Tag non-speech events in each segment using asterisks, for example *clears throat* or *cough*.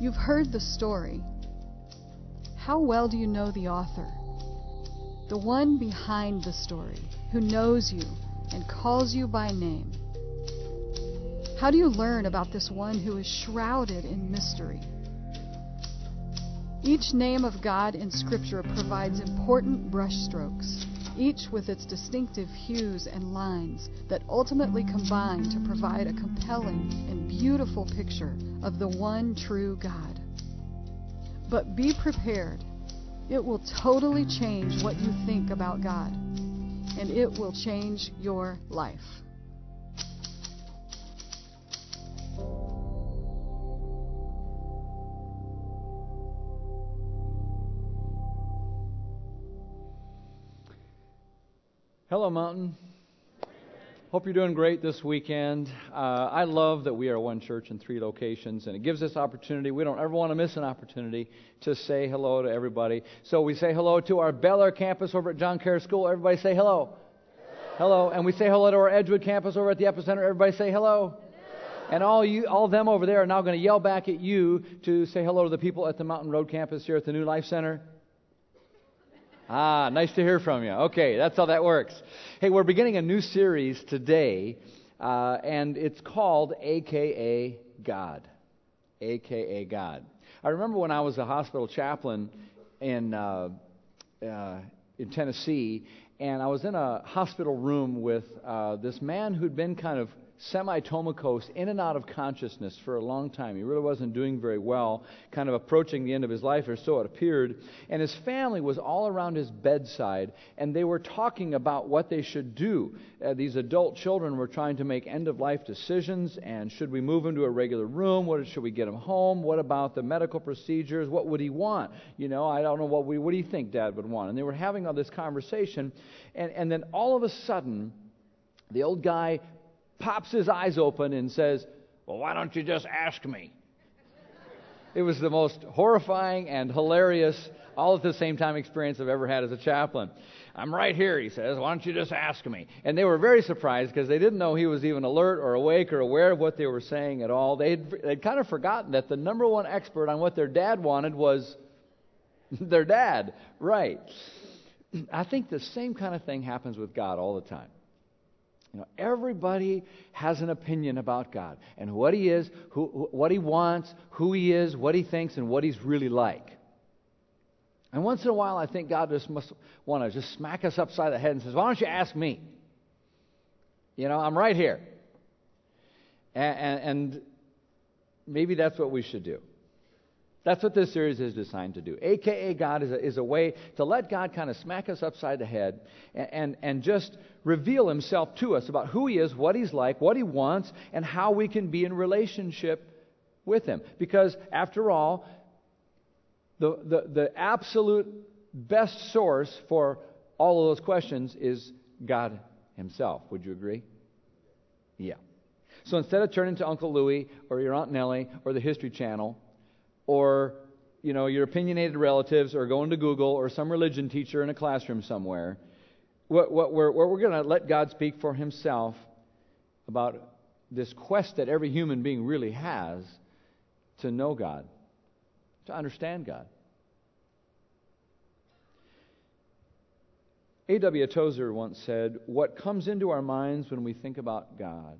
You've heard the story. How well do you know the author? The one behind the story, who knows you and calls you by name. How do you learn about this one who is shrouded in mystery? Each name of God in Scripture provides important brushstrokes, each with its distinctive hues and lines that ultimately combine to provide a compelling and beautiful picture of the one true God. But be prepared. It will totally change what you think about God, and it will change your life. Hello, Mountain. Hope you're doing great this weekend. Uh, I love that we are one church in three locations, and it gives us opportunity. We don't ever want to miss an opportunity to say hello to everybody. So we say hello to our Bel Air campus over at John Carroll School. Everybody say hello. Hello. And we say hello to our Edgewood campus over at the Epicenter. Everybody say hello. And all you, all them over there are now going to yell back at you to say hello to the people at the Mountain Road campus here at the New Life Center. Ah, nice to hear from you. Okay, that's how that works. Hey, we're beginning a new series today, uh, and it's called AKA God. AKA God. I remember when I was a hospital chaplain in, uh, uh, in Tennessee, and I was in a hospital room with uh, this man who'd been kind of semi tomacose, in and out of consciousness for a long time. He really wasn't doing very well, kind of approaching the end of his life, or so it appeared. And his family was all around his bedside, and they were talking about what they should do. Uh, these adult children were trying to make end of life decisions, and should we move him to a regular room? What should we get him home? What about the medical procedures? What would he want? You know, I don't know what we. What do you think Dad would want? And they were having all this conversation, and and then all of a sudden. The old guy pops his eyes open and says, Well, why don't you just ask me? It was the most horrifying and hilarious, all at the same time experience I've ever had as a chaplain. I'm right here, he says. Why don't you just ask me? And they were very surprised because they didn't know he was even alert or awake or aware of what they were saying at all. They'd, they'd kind of forgotten that the number one expert on what their dad wanted was *laughs* their dad. Right. *clears throat* I think the same kind of thing happens with God all the time. You know, everybody has an opinion about God and what He is, who, what He wants, who He is, what He thinks, and what He's really like. And once in a while, I think God just must want to just smack us upside the head and says, "Why don't you ask me? You know, I'm right here." And, and, and maybe that's what we should do. That's what this series is designed to do. AKA God is a, is a way to let God kind of smack us upside the head and, and, and just reveal himself to us about who he is, what he's like, what he wants, and how we can be in relationship with him. Because, after all, the, the, the absolute best source for all of those questions is God himself. Would you agree? Yeah. So instead of turning to Uncle Louie or your Aunt Nellie or the History Channel, or you know your opinionated relatives or going to Google or some religion teacher in a classroom somewhere. What, what we're, what we're going to let God speak for Himself about this quest that every human being really has to know God, to understand God. A.W. Tozer once said, What comes into our minds when we think about God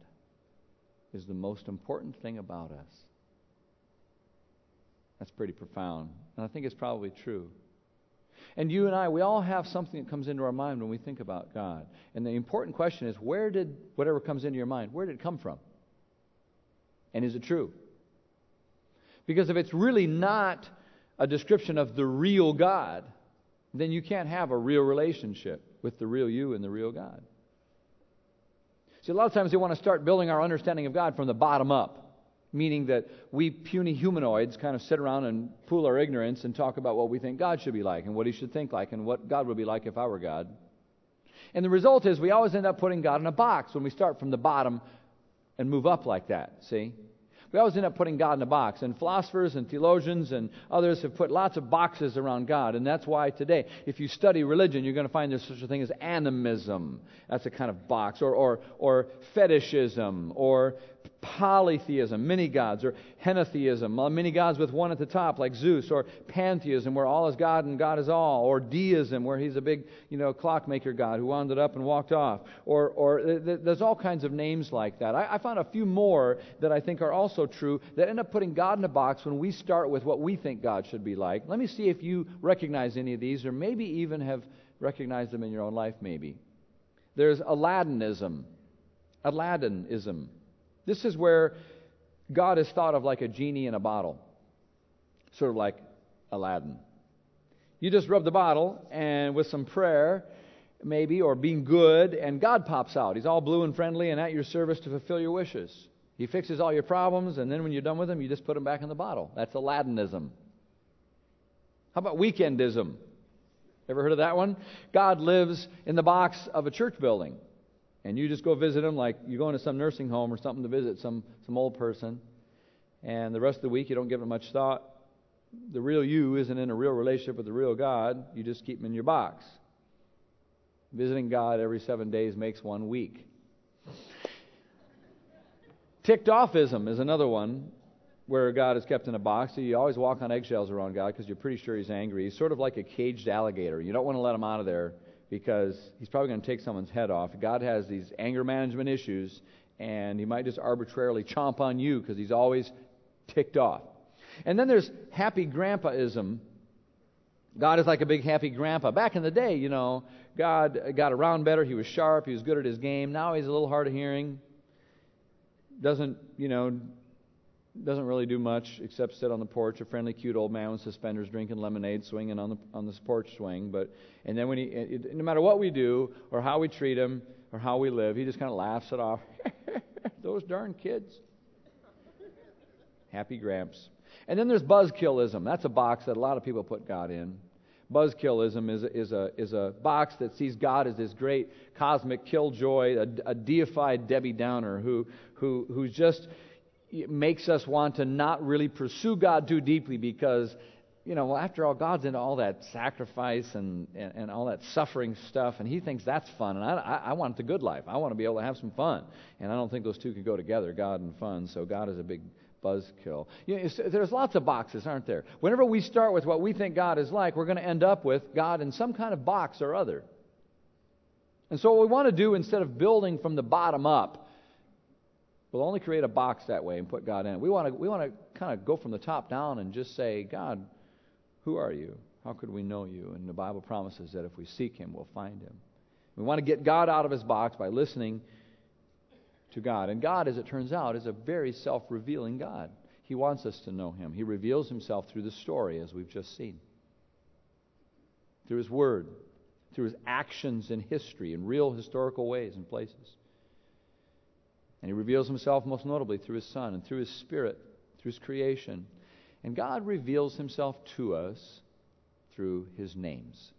is the most important thing about us. That's pretty profound. And I think it's probably true. And you and I, we all have something that comes into our mind when we think about God. And the important question is where did whatever comes into your mind, where did it come from? And is it true? Because if it's really not a description of the real God, then you can't have a real relationship with the real you and the real God. See, a lot of times we want to start building our understanding of God from the bottom up meaning that we puny humanoids kind of sit around and pool our ignorance and talk about what we think God should be like and what he should think like and what God would be like if I were God. And the result is we always end up putting God in a box when we start from the bottom and move up like that, see? We always end up putting God in a box. And philosophers and theologians and others have put lots of boxes around God. And that's why today, if you study religion, you're going to find there's such a thing as animism. That's a kind of box. Or, or, or fetishism. Or polytheism, many gods, or henotheism, uh, many gods with one at the top, like Zeus, or pantheism, where all is God and God is all, or deism, where he's a big, you know, clockmaker god who wound it up and walked off, or, or th- there's all kinds of names like that. I, I found a few more that I think are also true that end up putting God in a box when we start with what we think God should be like. Let me see if you recognize any of these, or maybe even have recognized them in your own life, maybe. There's Aladdinism. Aladinism. This is where God is thought of like a genie in a bottle, sort of like Aladdin. You just rub the bottle, and with some prayer, maybe, or being good, and God pops out. He's all blue and friendly and at your service to fulfill your wishes. He fixes all your problems, and then when you're done with them, you just put them back in the bottle. That's Aladdinism. How about weekendism? Ever heard of that one? God lives in the box of a church building and you just go visit them like you go into some nursing home or something to visit some, some old person, and the rest of the week you don't give it much thought. The real you isn't in a real relationship with the real God. You just keep him in your box. Visiting God every seven days makes one week. Ticked offism is another one where God is kept in a box. So you always walk on eggshells around God because you're pretty sure He's angry. He's sort of like a caged alligator. You don't want to let him out of there because he's probably going to take someone's head off. God has these anger management issues, and he might just arbitrarily chomp on you because he's always ticked off. And then there's happy grandpaism. God is like a big happy grandpa. Back in the day, you know, God got around better. He was sharp. He was good at his game. Now he's a little hard of hearing. Doesn't, you know, doesn't really do much except sit on the porch, a friendly, cute old man with suspenders, drinking lemonade, swinging on the on the porch swing. But and then when he, it, no matter what we do or how we treat him or how we live, he just kind of laughs it off. *laughs* Those darn kids. Happy Gramps. And then there's buzzkillism. That's a box that a lot of people put God in. Buzzkillism is a, is a, is a box that sees God as this great cosmic killjoy, a, a deified Debbie Downer who, who, who's just makes us want to not really pursue God too deeply because, you know, well, after all, God's into all that sacrifice and, and, and all that suffering stuff, and He thinks that's fun. And I, I, I want the good life. I want to be able to have some fun. And I don't think those two can go together, God and fun. So God is a big buzzkill. You know, there's lots of boxes, aren't there? Whenever we start with what we think God is like, we're going to end up with God in some kind of box or other. And so, what we want to do instead of building from the bottom up, We'll only create a box that way and put God in. We want to we want to kind of go from the top down and just say, God, who are you? How could we know you? And the Bible promises that if we seek Him, we'll find Him. We want to get God out of His box by listening to God. And God, as it turns out, is a very self revealing God. He wants us to know Him. He reveals Himself through the story, as we've just seen, through His Word, through His actions in history, in real historical ways and places. And he reveals himself most notably through his Son and through his Spirit, through his creation. And God reveals himself to us through his names.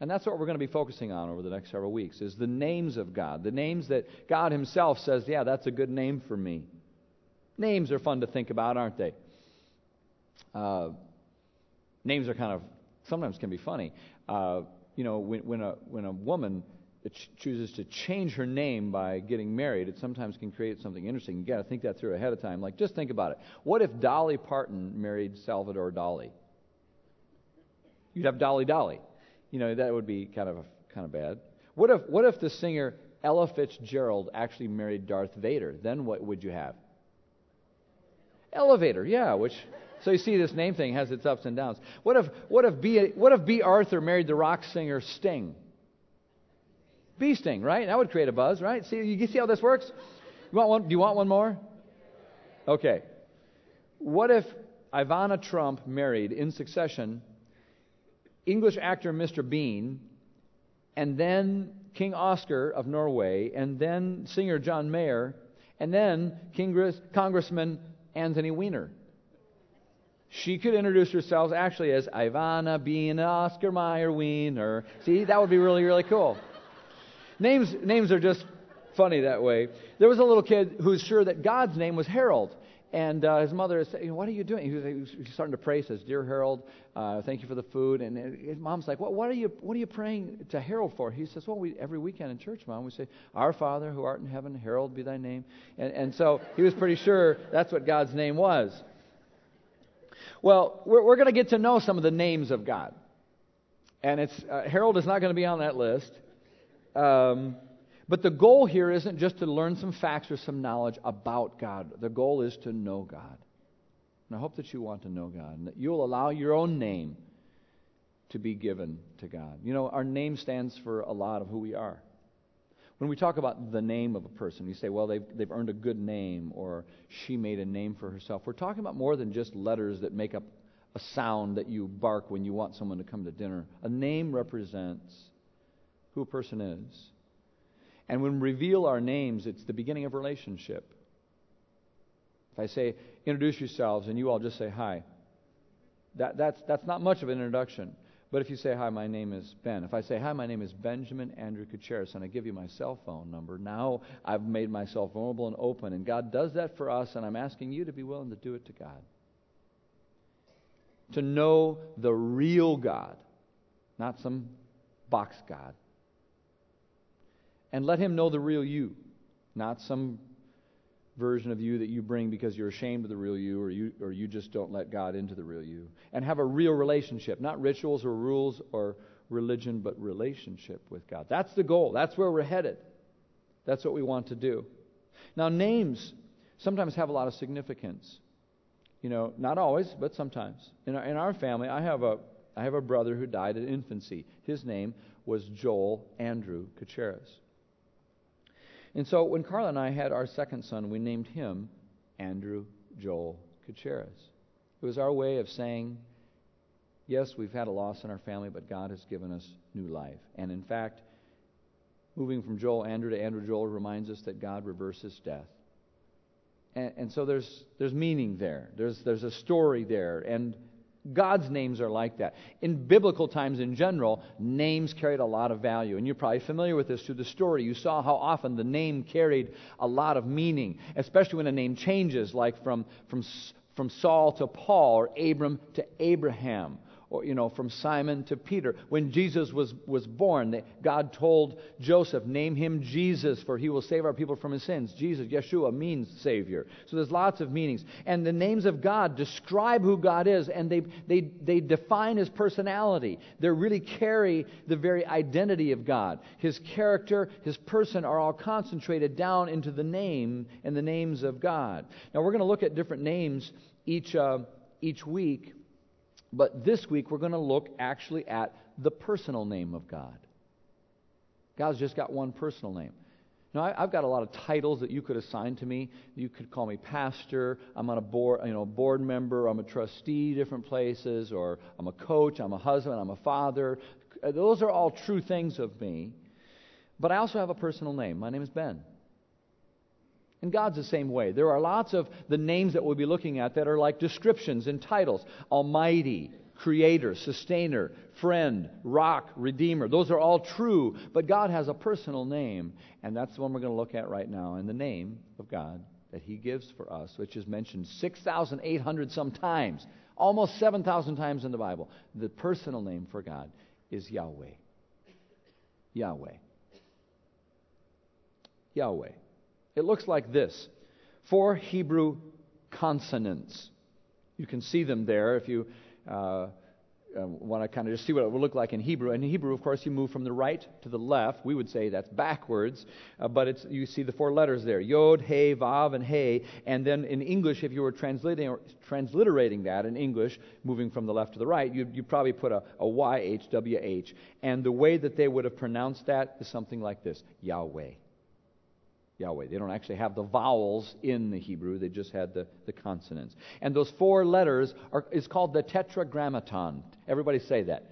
And that's what we're going to be focusing on over the next several weeks is the names of God, the names that God himself says, yeah, that's a good name for me. Names are fun to think about, aren't they? Uh, names are kind of sometimes can be funny. Uh, you know, when, when a when a woman ch- chooses to change her name by getting married, it sometimes can create something interesting. You've got to think that through ahead of time. Like, just think about it. What if Dolly Parton married Salvador Dali? You'd have Dolly Dolly. You know, that would be kind of kind of bad. What if what if the singer Ella Fitzgerald actually married Darth Vader? Then what would you have? Elevator, yeah, which so you see this name thing has its ups and downs. What if what if B what if Bea Arthur married the rock singer Sting? Bee sting, right? That would create a buzz, right? See, you see how this works? You want one? Do you want one more? Okay. What if Ivana Trump married in succession English actor Mr. Bean, and then King Oscar of Norway, and then singer John Mayer, and then Congress, Congressman Anthony Weiner? She could introduce herself actually as Ivana Bean Oscar Mayer Weiner. See, that would be really, really cool. Names, names are just funny that way. There was a little kid who was sure that God's name was Harold. And uh, his mother saying, What are you doing? He was, he was starting to pray. Says, Dear Harold, uh, thank you for the food. And his mom's like, what, what, are you, what are you praying to Harold for? He says, Well, we, every weekend in church, Mom, we say, Our Father who art in heaven, Harold be thy name. And, and so he was pretty sure that's what God's name was. Well, we're, we're going to get to know some of the names of God. And it's, uh, Harold is not going to be on that list. Um, but the goal here isn't just to learn some facts or some knowledge about God. The goal is to know God. And I hope that you want to know God and that you'll allow your own name to be given to God. You know, our name stands for a lot of who we are. When we talk about the name of a person, you say, well, they've, they've earned a good name or she made a name for herself. We're talking about more than just letters that make up a sound that you bark when you want someone to come to dinner. A name represents who a person is. And when we reveal our names, it's the beginning of relationship. If I say, introduce yourselves, and you all just say hi, that, that's, that's not much of an introduction. But if you say, hi, my name is Ben, if I say, hi, my name is Benjamin Andrew Cachiaras, and I give you my cell phone number, now I've made myself vulnerable and open. And God does that for us, and I'm asking you to be willing to do it to God. To know the real God, not some box God and let him know the real you, not some version of you that you bring because you're ashamed of the real you or you or you just don't let God into the real you. And have a real relationship, not rituals or rules or religion, but relationship with God. That's the goal. That's where we're headed. That's what we want to do. Now names sometimes have a lot of significance. You know, not always, but sometimes. In our, in our family, I have a I have a brother who died in infancy. His name was Joel Andrew Cachiaras. And so when Carla and I had our second son, we named him Andrew Joel Cachiaras. It was our way of saying, yes, we've had a loss in our family, but God has given us new life. And in fact, moving from Joel Andrew to Andrew Joel reminds us that God reverses death. And, and so there's, there's meaning there. There's, there's a story there. And God's names are like that. In biblical times in general, names carried a lot of value. And you're probably familiar with this through the story. You saw how often the name carried a lot of meaning, especially when a name changes, like from, from, from Saul to Paul or Abram to Abraham or, you know, from Simon to Peter. When Jesus was, was born, God told Joseph, Name him Jesus, for he will save our people from his sins. Jesus, Yeshua, means Savior. So there's lots of meanings. And the names of God describe who God is, and they, they, they define his personality. They really carry the very identity of God. His character, his person are all concentrated down into the name and the names of God. Now, we're going to look at different names each, uh, each week. But this week, we're going to look actually at the personal name of God. God's just got one personal name. Now, I, have got a lot of titles that you could assign to me. You could call me pastor. I'm on a board, you know, board member. I'm a trustee, different places, or I'm a coach. I'm a husband. I'm a father. Those are all true things of me. But I also have a personal name. My name is Ben. And God's the same way. There are lots of the names that we'll be looking at that are like descriptions and titles Almighty, Creator, Sustainer, Friend, Rock, Redeemer. Those are all true, but God has a personal name, and that's the one we're going to look at right now. And the name of God that He gives for us, which is mentioned 6,800 some times, almost 7,000 times in the Bible. The personal name for God is Yahweh. Yahweh. Yahweh. It looks like this four Hebrew consonants. You can see them there if you uh, uh, want to kind of just see what it would look like in Hebrew. In Hebrew, of course, you move from the right to the left. We would say that's backwards, uh, but it's, you see the four letters there Yod, He, Vav, and He. And then in English, if you were translating or transliterating that in English, moving from the left to the right, you'd, you'd probably put a, a Y H W H. And the way that they would have pronounced that is something like this Yahweh. Yahweh. They don't actually have the vowels in the Hebrew, they just had the, the consonants. And those four letters are, is called the tetragrammaton. Everybody say that.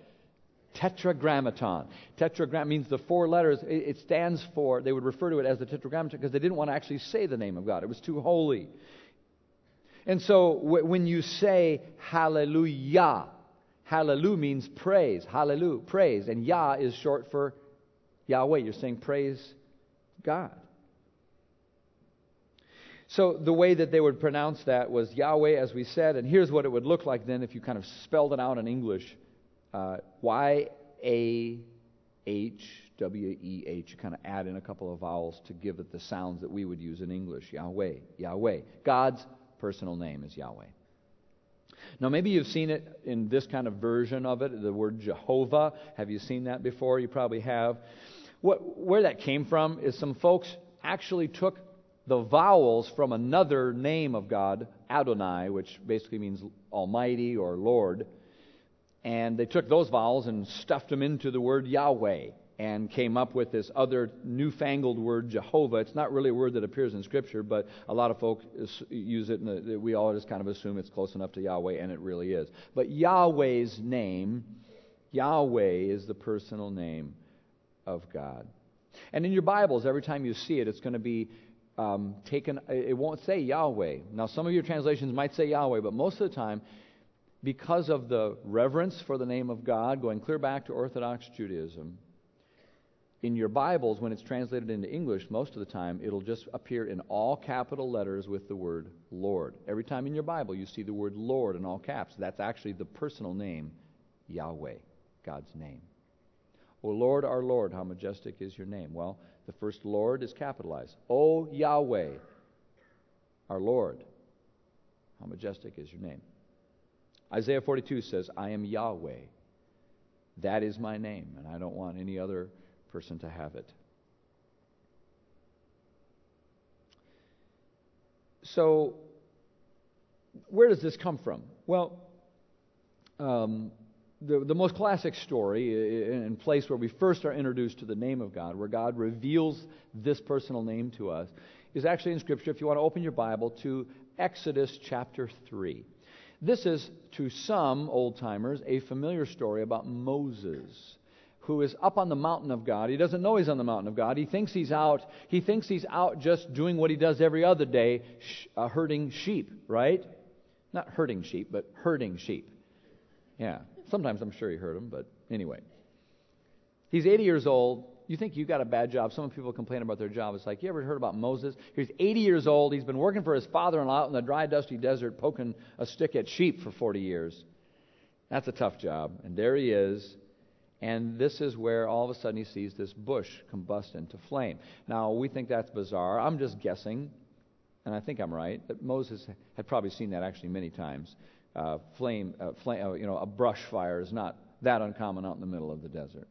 Tetragrammaton. Tetragram means the four letters. It, it stands for, they would refer to it as the tetragrammaton because they didn't want to actually say the name of God. It was too holy. And so w- when you say hallelujah, hallelujah means praise. Hallelujah, praise. And Yah is short for Yahweh. You're saying praise God. So the way that they would pronounce that was Yahweh, as we said, and here's what it would look like then if you kind of spelled it out in English uh, Y A H W E H. You kind of add in a couple of vowels to give it the sounds that we would use in English Yahweh, Yahweh. God's personal name is Yahweh. Now, maybe you've seen it in this kind of version of it, the word Jehovah. Have you seen that before? You probably have. What, where that came from is some folks actually took the vowels from another name of God, Adonai, which basically means Almighty or Lord, and they took those vowels and stuffed them into the word Yahweh and came up with this other newfangled word, Jehovah. It's not really a word that appears in Scripture, but a lot of folk use it, and we all just kind of assume it's close enough to Yahweh, and it really is. But Yahweh's name, Yahweh is the personal name of God. And in your Bibles, every time you see it, it's going to be um, taken, it won't say Yahweh. Now, some of your translations might say Yahweh, but most of the time, because of the reverence for the name of God, going clear back to Orthodox Judaism, in your Bibles, when it's translated into English, most of the time it'll just appear in all capital letters with the word Lord. Every time in your Bible you see the word Lord in all caps, that's actually the personal name, Yahweh, God's name. O Lord, our Lord, how majestic is your name. Well, the first Lord is capitalized. O Yahweh, our Lord, how majestic is your name. Isaiah 42 says, I am Yahweh. That is my name, and I don't want any other person to have it. So, where does this come from? Well, um, the, the most classic story and place where we first are introduced to the name of God, where God reveals this personal name to us, is actually in Scripture. If you want to open your Bible to Exodus chapter 3. This is, to some old timers, a familiar story about Moses who is up on the mountain of God. He doesn't know he's on the mountain of God. He thinks he's out. He thinks he's out just doing what he does every other day, sh- uh, herding sheep, right? Not herding sheep, but herding sheep. Yeah. Sometimes I'm sure he heard him, but anyway. He's 80 years old. You think you got a bad job. Some people complain about their job. It's like, you ever heard about Moses? He's 80 years old. He's been working for his father in law out in the dry, dusty desert, poking a stick at sheep for 40 years. That's a tough job. And there he is and this is where all of a sudden he sees this bush combust into flame. Now, we think that's bizarre. I'm just guessing, and I think I'm right, that Moses had probably seen that actually many times. Uh, flame, uh, flame uh, you know, a brush fire is not that uncommon out in the middle of the desert.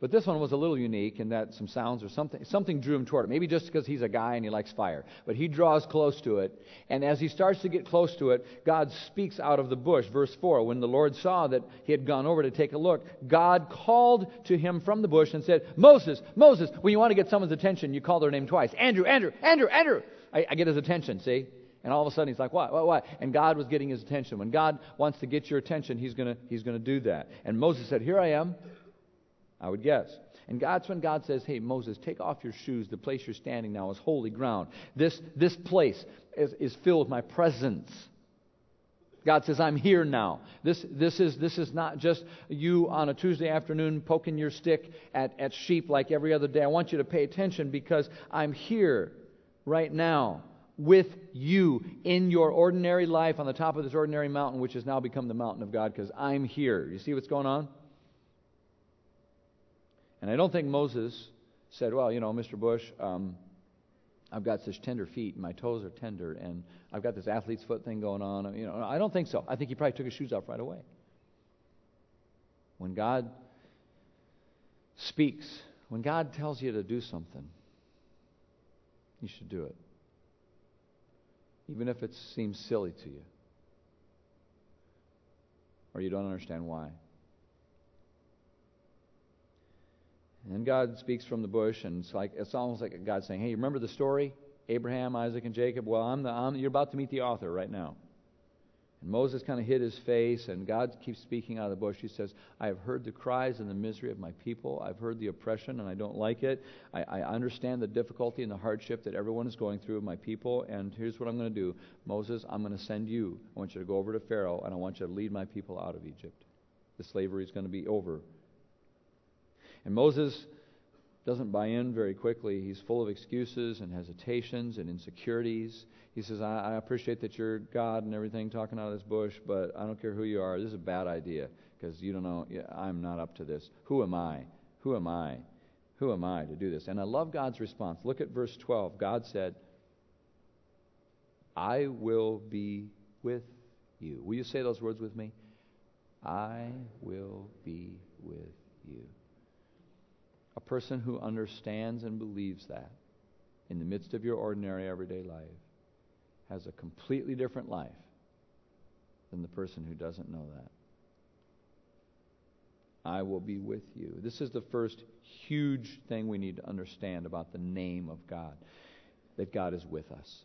But this one was a little unique in that some sounds or something, something drew him toward it. Maybe just because he's a guy and he likes fire. But he draws close to it. And as he starts to get close to it, God speaks out of the bush. Verse 4 When the Lord saw that he had gone over to take a look, God called to him from the bush and said, Moses, Moses, when you want to get someone's attention, you call their name twice. Andrew, Andrew, Andrew, Andrew. I, I get his attention, see? And all of a sudden he's like, what, what, what? And God was getting his attention. When God wants to get your attention, he's going to he's to do that. And Moses said, Here I am. I would guess. And God's when God says, Hey, Moses, take off your shoes. The place you're standing now is holy ground. This, this place is, is filled with my presence. God says, I'm here now. This, this, is, this is not just you on a Tuesday afternoon poking your stick at, at sheep like every other day. I want you to pay attention because I'm here right now with you in your ordinary life on the top of this ordinary mountain, which has now become the mountain of God because I'm here. You see what's going on? And I don't think Moses said, Well, you know, Mr. Bush, um, I've got such tender feet, and my toes are tender, and I've got this athlete's foot thing going on. You know, I don't think so. I think he probably took his shoes off right away. When God speaks, when God tells you to do something, you should do it. Even if it seems silly to you. Or you don't understand why. And God speaks from the bush, and it's like it's almost like God saying, "Hey, remember the story, Abraham, Isaac, and Jacob? Well, I'm the I'm, you're about to meet the author right now." And Moses kind of hid his face, and God keeps speaking out of the bush. He says, I have heard the cries and the misery of my people. I've heard the oppression, and I don't like it. I, I understand the difficulty and the hardship that everyone is going through, my people, and here's what I'm going to do. Moses, I'm going to send you. I want you to go over to Pharaoh, and I want you to lead my people out of Egypt. The slavery is going to be over and Moses doesn't buy in very quickly. He's full of excuses and hesitations and insecurities. He says, I, I appreciate that you're God and everything, talking out of this bush, but I don't care who you are. This is a bad idea because you don't know. I'm not up to this. Who am I? Who am I? Who am I to do this? And I love God's response. Look at verse 12. God said, I will be with you. Will you say those words with me? I will be with you. Person who understands and believes that in the midst of your ordinary everyday life has a completely different life than the person who doesn't know that. I will be with you. This is the first huge thing we need to understand about the name of God that God is with us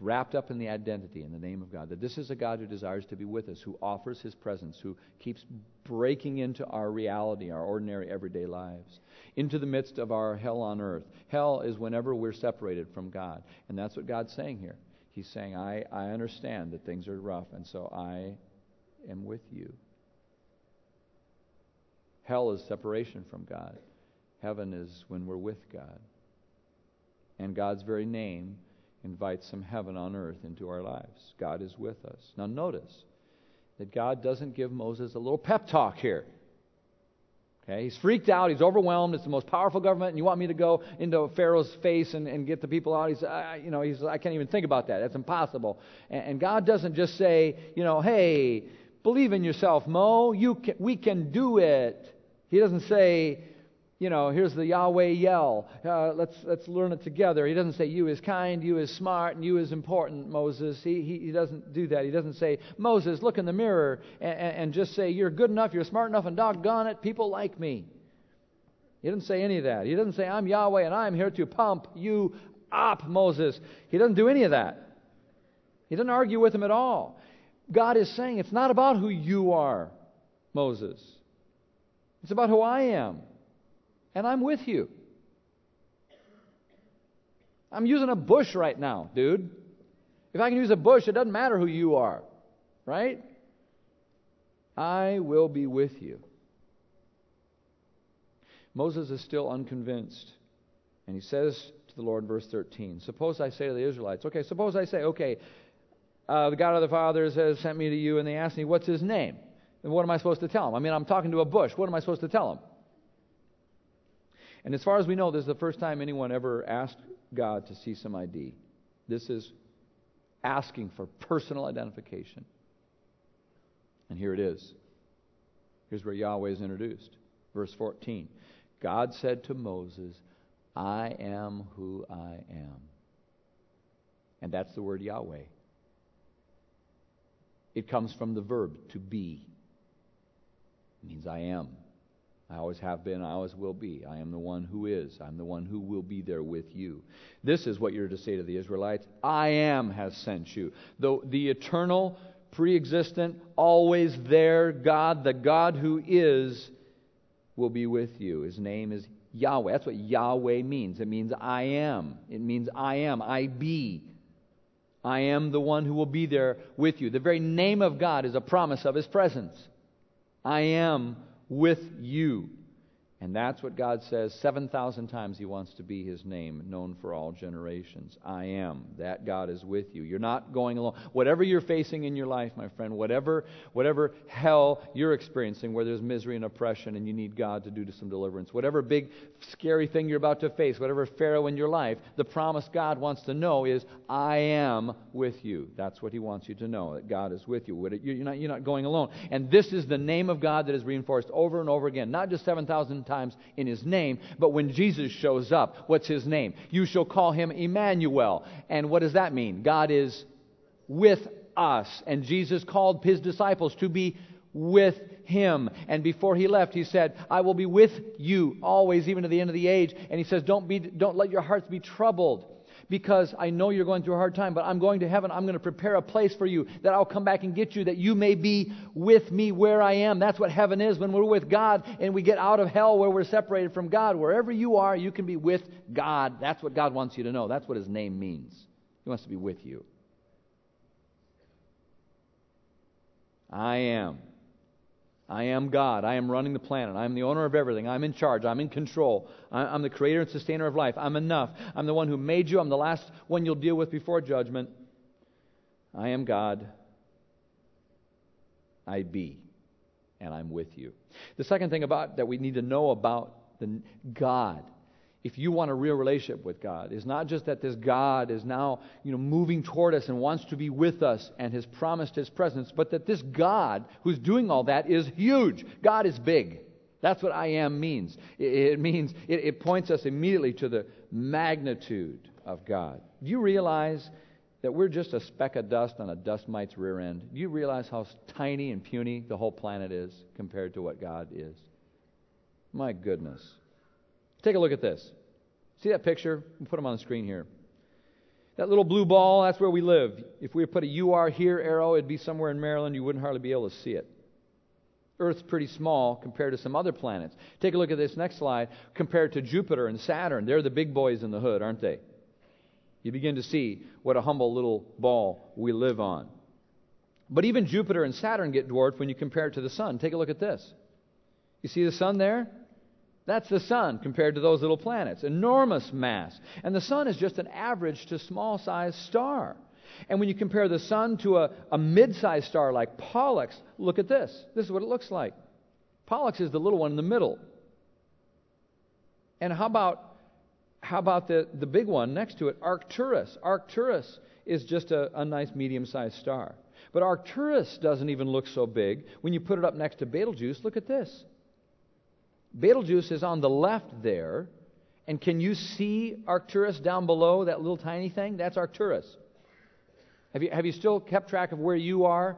wrapped up in the identity in the name of God. That this is a God who desires to be with us, who offers his presence, who keeps breaking into our reality, our ordinary everyday lives, into the midst of our hell on earth. Hell is whenever we're separated from God. And that's what God's saying here. He's saying, I, I understand that things are rough, and so I am with you. Hell is separation from God. Heaven is when we're with God. And God's very name invites some heaven on earth into our lives. God is with us. Now, notice that God doesn't give Moses a little pep talk here. Okay, he's freaked out. He's overwhelmed. It's the most powerful government, and you want me to go into Pharaoh's face and, and get the people out? He's, uh, you know, he's, I can't even think about that. That's impossible. And, and God doesn't just say, you know, hey, believe in yourself, Mo. You can, we can do it. He doesn't say, you know, here's the Yahweh yell. Uh, let's, let's learn it together. He doesn't say, You is kind, you is smart, and you is important, Moses. He, he, he doesn't do that. He doesn't say, Moses, look in the mirror and, and just say, You're good enough, you're smart enough, and doggone it, people like me. He doesn't say any of that. He doesn't say, I'm Yahweh and I'm here to pump you up, Moses. He doesn't do any of that. He doesn't argue with him at all. God is saying, It's not about who you are, Moses. It's about who I am and I'm with you. I'm using a bush right now, dude. If I can use a bush, it doesn't matter who you are, right? I will be with you. Moses is still unconvinced. And he says to the Lord, verse 13, Suppose I say to the Israelites, okay, suppose I say, okay, uh, the God of the fathers has sent me to you, and they ask me, what's his name? And what am I supposed to tell them? I mean, I'm talking to a bush. What am I supposed to tell them? And as far as we know, this is the first time anyone ever asked God to see some ID. This is asking for personal identification. And here it is. Here's where Yahweh is introduced. Verse 14 God said to Moses, I am who I am. And that's the word Yahweh. It comes from the verb to be. It means I am. I always have been, I always will be. I am the one who is. I'm the one who will be there with you. This is what you're to say to the Israelites I am has sent you. The, the eternal, pre existent, always there God, the God who is, will be with you. His name is Yahweh. That's what Yahweh means. It means I am. It means I am. I be. I am the one who will be there with you. The very name of God is a promise of His presence. I am with you. And that's what God says 7,000 times He wants to be His name, known for all generations. I am. That God is with you. You're not going alone. Whatever you're facing in your life, my friend, whatever, whatever hell you're experiencing, where there's misery and oppression and you need God to do some deliverance, whatever big scary thing you're about to face, whatever Pharaoh in your life, the promise God wants to know is, I am with you. That's what He wants you to know, that God is with you. You're not, you're not going alone. And this is the name of God that is reinforced over and over again, not just 7,000 times in his name, but when Jesus shows up, what's his name? You shall call him Emmanuel. And what does that mean? God is with us. And Jesus called his disciples to be with him. And before he left, he said, I will be with you always, even to the end of the age. And he says, Don't, be, don't let your hearts be troubled because I know you're going through a hard time, but I'm going to heaven. I'm going to prepare a place for you that I'll come back and get you, that you may be with me where I am. That's what heaven is when we're with God and we get out of hell where we're separated from God. Wherever you are, you can be with God. That's what God wants you to know. That's what his name means. He wants to be with you. I am. I am God. I am running the planet. I'm the owner of everything. I'm in charge. I'm in control. I'm the creator and sustainer of life. I'm enough. I'm the one who made you. I'm the last one you'll deal with before judgment. I am God. I be. And I'm with you. The second thing about that we need to know about the God if you want a real relationship with God, It's not just that this God is now, you know, moving toward us and wants to be with us and has promised his presence, but that this God who's doing all that is huge. God is big. That's what I am means. It, means it, it points us immediately to the magnitude of God. Do you realize that we're just a speck of dust on a dust mite's rear end? Do you realize how tiny and puny the whole planet is compared to what God is? My goodness. Take a look at this. See that picture? We'll put them on the screen here. That little blue ball, that's where we live. If we put a You Are Here arrow, it'd be somewhere in Maryland. You wouldn't hardly be able to see it. Earth's pretty small compared to some other planets. Take a look at this next slide. Compared to Jupiter and Saturn, they're the big boys in the hood, aren't they? You begin to see what a humble little ball we live on. But even Jupiter and Saturn get dwarfed when you compare it to the sun. Take a look at this. You see the sun there? That's the sun compared to those little planets. Enormous mass. And the sun is just an average to small sized star. And when you compare the sun to a, a mid sized star like Pollux, look at this. This is what it looks like. Pollux is the little one in the middle. And how about how about the, the big one next to it, Arcturus? Arcturus is just a, a nice medium sized star. But Arcturus doesn't even look so big. When you put it up next to Betelgeuse, look at this. Betelgeuse is on the left there. And can you see Arcturus down below, that little tiny thing? That's Arcturus. Have you, have you still kept track of where you are?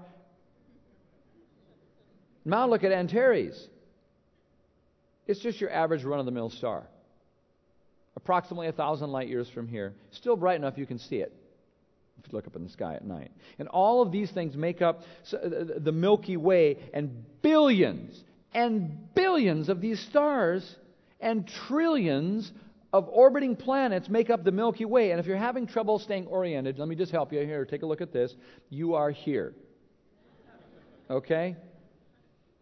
Now look at Antares. It's just your average run of the mill star. Approximately a thousand light years from here. Still bright enough you can see it if you look up in the sky at night. And all of these things make up uh, the Milky Way, and billions and billions of these stars and trillions of orbiting planets make up the Milky Way. And if you're having trouble staying oriented, let me just help you here. Take a look at this. You are here. Okay?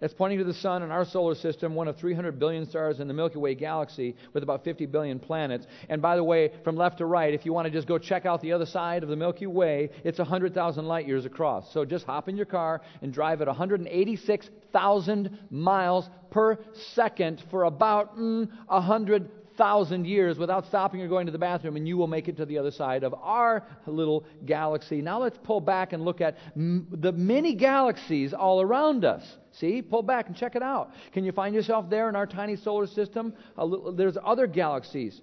That's pointing to the sun in our solar system, one of 300 billion stars in the Milky Way galaxy with about 50 billion planets. And by the way, from left to right, if you want to just go check out the other side of the Milky Way, it's 100,000 light years across. So just hop in your car and drive at 186,000 miles per second for about mm, 100 thousand years without stopping or going to the bathroom, and you will make it to the other side of our little galaxy. Now let's pull back and look at m- the many galaxies all around us. See, pull back and check it out. Can you find yourself there in our tiny solar system? Little, there's other galaxies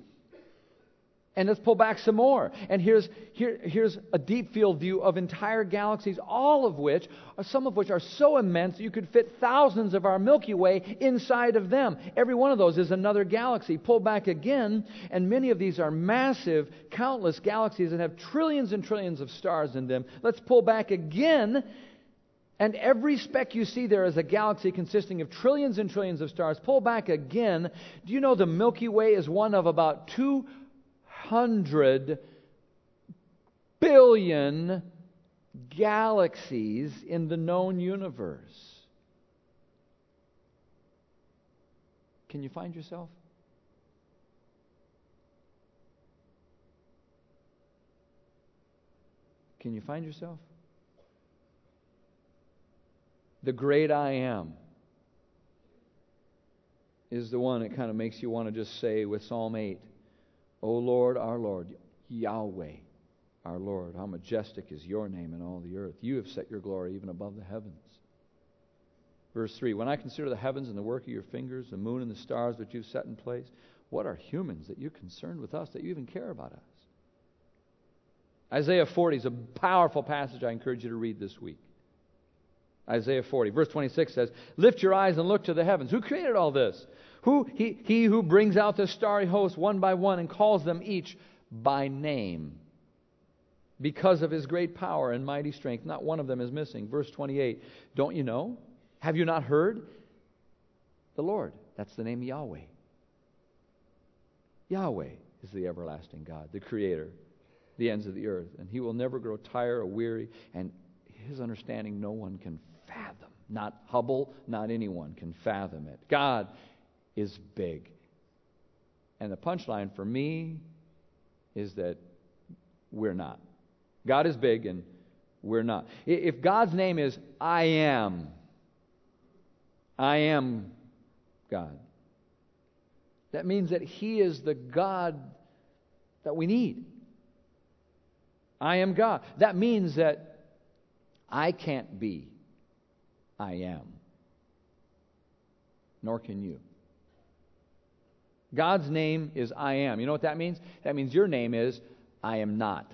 and let's pull back some more. And here's, here, here's a deep field view of entire galaxies, all of which, some of which are so immense you could fit thousands of our Milky Way inside of them. Every one of those is another galaxy. Pull back again, and many of these are massive, countless galaxies that have trillions and trillions of stars in them. Let's pull back again. And every speck you see there is a galaxy consisting of trillions and trillions of stars. Pull back again. Do you know the Milky Way is one of about two hundred billion galaxies in the known universe. Can you find yourself? Can you find yourself? The great I am is the one that kind of makes you want to just say with Psalm 8 O Lord, our Lord, Yahweh, our Lord, how majestic is your name in all the earth. You have set your glory even above the heavens. Verse 3 When I consider the heavens and the work of your fingers, the moon and the stars which you've set in place, what are humans that you're concerned with us, that you even care about us? Isaiah 40 is a powerful passage I encourage you to read this week. Isaiah 40, verse 26 says, Lift your eyes and look to the heavens. Who created all this? Who, he, he who brings out the starry host one by one and calls them each by name. Because of his great power and mighty strength, not one of them is missing. Verse 28 Don't you know? Have you not heard? The Lord. That's the name Yahweh. Yahweh is the everlasting God, the Creator, the ends of the earth. And he will never grow tired or weary, and his understanding no one can fathom. Not Hubble, not anyone can fathom it. God is big. And the punchline for me is that we're not. God is big and we're not. If God's name is I am, I am God, that means that He is the God that we need. I am God. That means that I can't be I am, nor can you. God's name is I am. You know what that means? That means your name is I am not.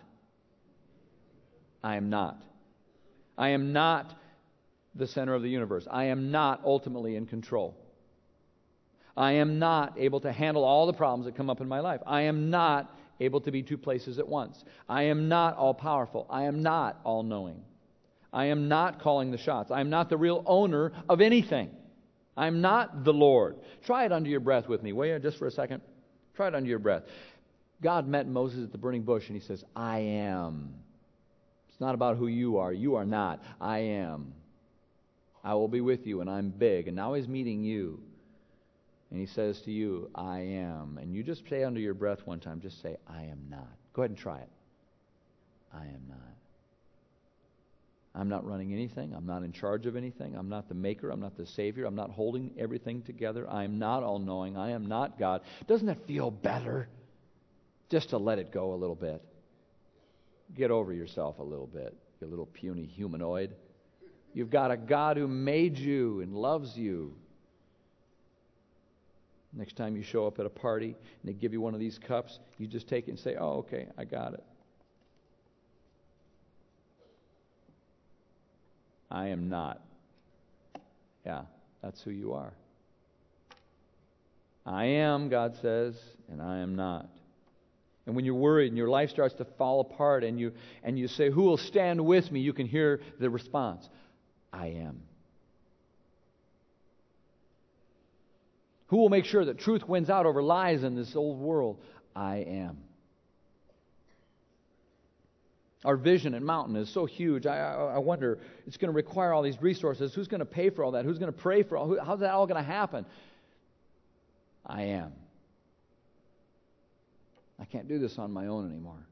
I am not. I am not the center of the universe. I am not ultimately in control. I am not able to handle all the problems that come up in my life. I am not able to be two places at once. I am not all powerful. I am not all knowing. I am not calling the shots. I am not the real owner of anything. I'm not the Lord. Try it under your breath with me, will you, just for a second? Try it under your breath. God met Moses at the burning bush and he says, I am. It's not about who you are. You are not. I am. I will be with you and I'm big. And now he's meeting you. And he says to you, I am. And you just say under your breath one time, just say, I am not. Go ahead and try it. I am not. I'm not running anything. I'm not in charge of anything. I'm not the maker. I'm not the savior. I'm not holding everything together. I am not all knowing. I am not God. Doesn't it feel better just to let it go a little bit? Get over yourself a little bit, you little puny humanoid. You've got a God who made you and loves you. Next time you show up at a party and they give you one of these cups, you just take it and say, Oh, okay, I got it. I am not. Yeah, that's who you are. I am, God says, and I am not. And when you're worried and your life starts to fall apart and you, and you say, Who will stand with me? you can hear the response I am. Who will make sure that truth wins out over lies in this old world? I am. Our vision at Mountain is so huge. I, I, I wonder, it's going to require all these resources. Who's going to pay for all that? Who's going to pray for all? Who, how's that all going to happen? I am. I can't do this on my own anymore,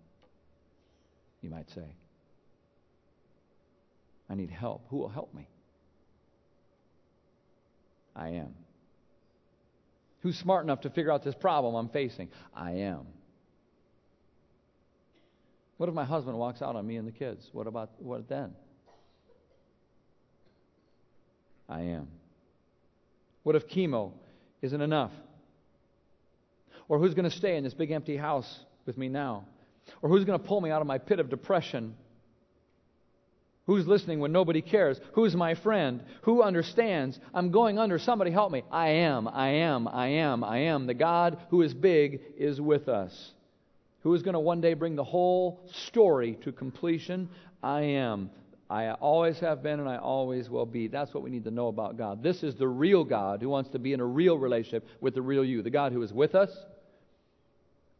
you might say. I need help. Who will help me? I am. Who's smart enough to figure out this problem I'm facing? I am. What if my husband walks out on me and the kids? What about what then? I am. What if chemo isn't enough? Or who's going to stay in this big empty house with me now? Or who's going to pull me out of my pit of depression? Who's listening when nobody cares? Who's my friend? Who understands? I'm going under. Somebody help me. I am, I am, I am, I am. The God who is big is with us who is going to one day bring the whole story to completion. I am. I always have been and I always will be. That's what we need to know about God. This is the real God who wants to be in a real relationship with the real you. The God who is with us,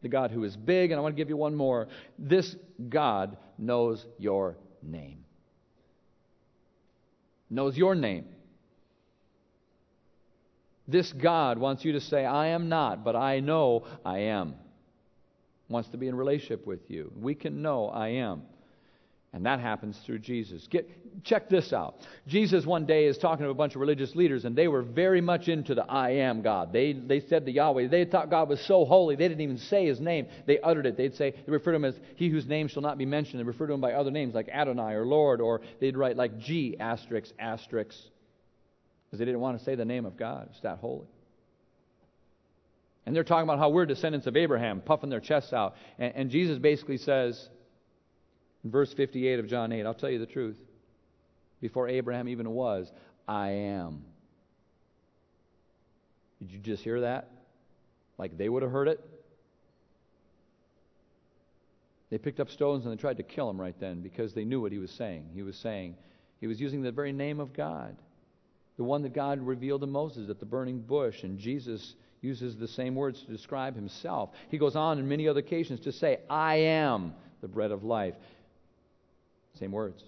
the God who is big, and I want to give you one more. This God knows your name. Knows your name. This God wants you to say, I am not, but I know I am wants to be in relationship with you. We can know I am. And that happens through Jesus. Get, check this out. Jesus one day is talking to a bunch of religious leaders, and they were very much into the I am God. They, they said to Yahweh, they thought God was so holy, they didn't even say his name. They uttered it. They'd say, they refer to him as he whose name shall not be mentioned. They refer to him by other names like Adonai or Lord, or they'd write like G asterisk asterisk, because they didn't want to say the name of God. It's that holy. And they're talking about how we're descendants of Abraham, puffing their chests out. And, and Jesus basically says, in verse 58 of John 8, I'll tell you the truth. Before Abraham even was, I am. Did you just hear that? Like they would have heard it? They picked up stones and they tried to kill him right then because they knew what he was saying. He was saying, he was using the very name of God, the one that God revealed to Moses at the burning bush. And Jesus uses the same words to describe himself. He goes on in many other occasions to say, I am the bread of life. Same words.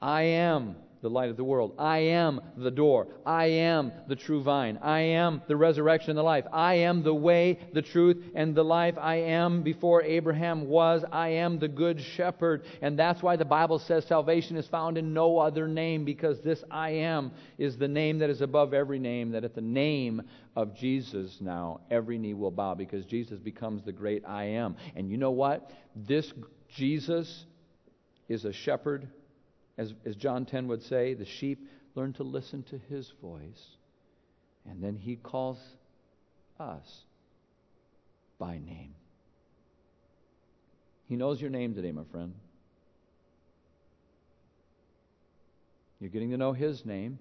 I am the light of the world. I am the door. I am the true vine. I am the resurrection and the life. I am the way, the truth, and the life. I am before Abraham was. I am the good shepherd. And that's why the Bible says salvation is found in no other name, because this I am is the name that is above every name, that at the name of Jesus now every knee will bow, because Jesus becomes the great I am. And you know what? This Jesus is a shepherd as, as John 10 would say, the sheep learn to listen to his voice. And then he calls us by name. He knows your name today, my friend. You're getting to know his name.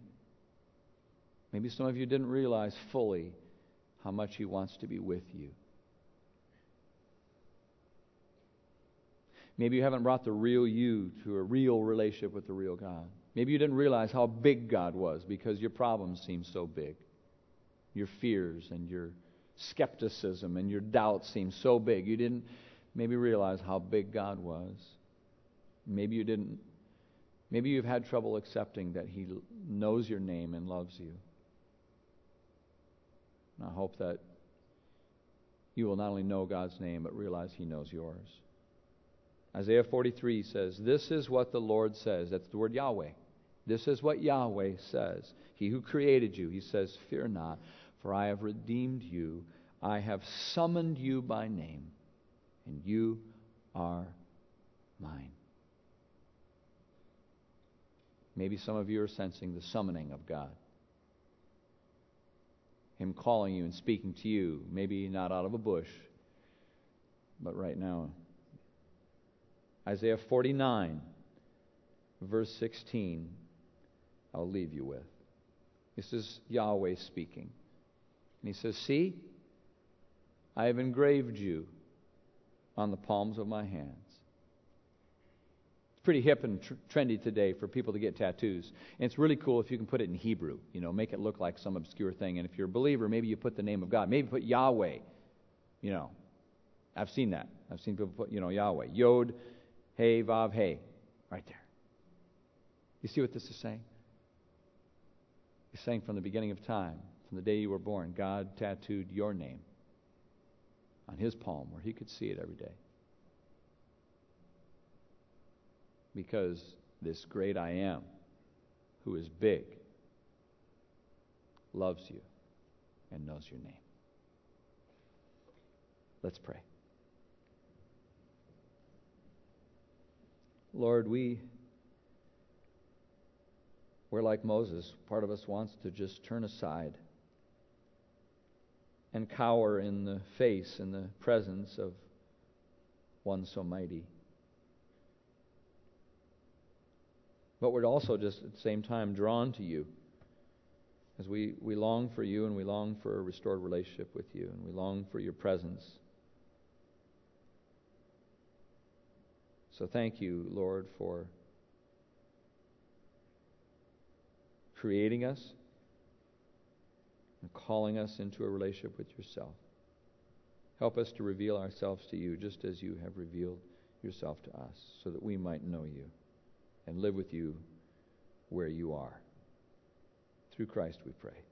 Maybe some of you didn't realize fully how much he wants to be with you. Maybe you haven't brought the real you to a real relationship with the real God. Maybe you didn't realize how big God was because your problems seem so big. Your fears and your skepticism and your doubts seem so big. You didn't maybe realize how big God was. Maybe you didn't. Maybe you've had trouble accepting that He knows your name and loves you. And I hope that you will not only know God's name, but realize He knows yours. Isaiah 43 says, This is what the Lord says. That's the word Yahweh. This is what Yahweh says. He who created you, he says, Fear not, for I have redeemed you. I have summoned you by name, and you are mine. Maybe some of you are sensing the summoning of God. Him calling you and speaking to you, maybe not out of a bush, but right now Isaiah 49, verse 16, I'll leave you with. This is Yahweh speaking. And he says, See, I have engraved you on the palms of my hands. It's pretty hip and tr- trendy today for people to get tattoos. And it's really cool if you can put it in Hebrew, you know, make it look like some obscure thing. And if you're a believer, maybe you put the name of God. Maybe put Yahweh, you know. I've seen that. I've seen people put, you know, Yahweh. Yod, Hey, Vav, hey. Right there. You see what this is saying? He's saying from the beginning of time, from the day you were born, God tattooed your name on his palm where he could see it every day. Because this great I am, who is big, loves you and knows your name. Let's pray. Lord, we we're like Moses. Part of us wants to just turn aside and cower in the face in the presence of one so mighty. But we're also just at the same time drawn to you as we, we long for you and we long for a restored relationship with you and we long for your presence. So thank you, Lord, for creating us and calling us into a relationship with yourself. Help us to reveal ourselves to you just as you have revealed yourself to us, so that we might know you and live with you where you are. Through Christ we pray.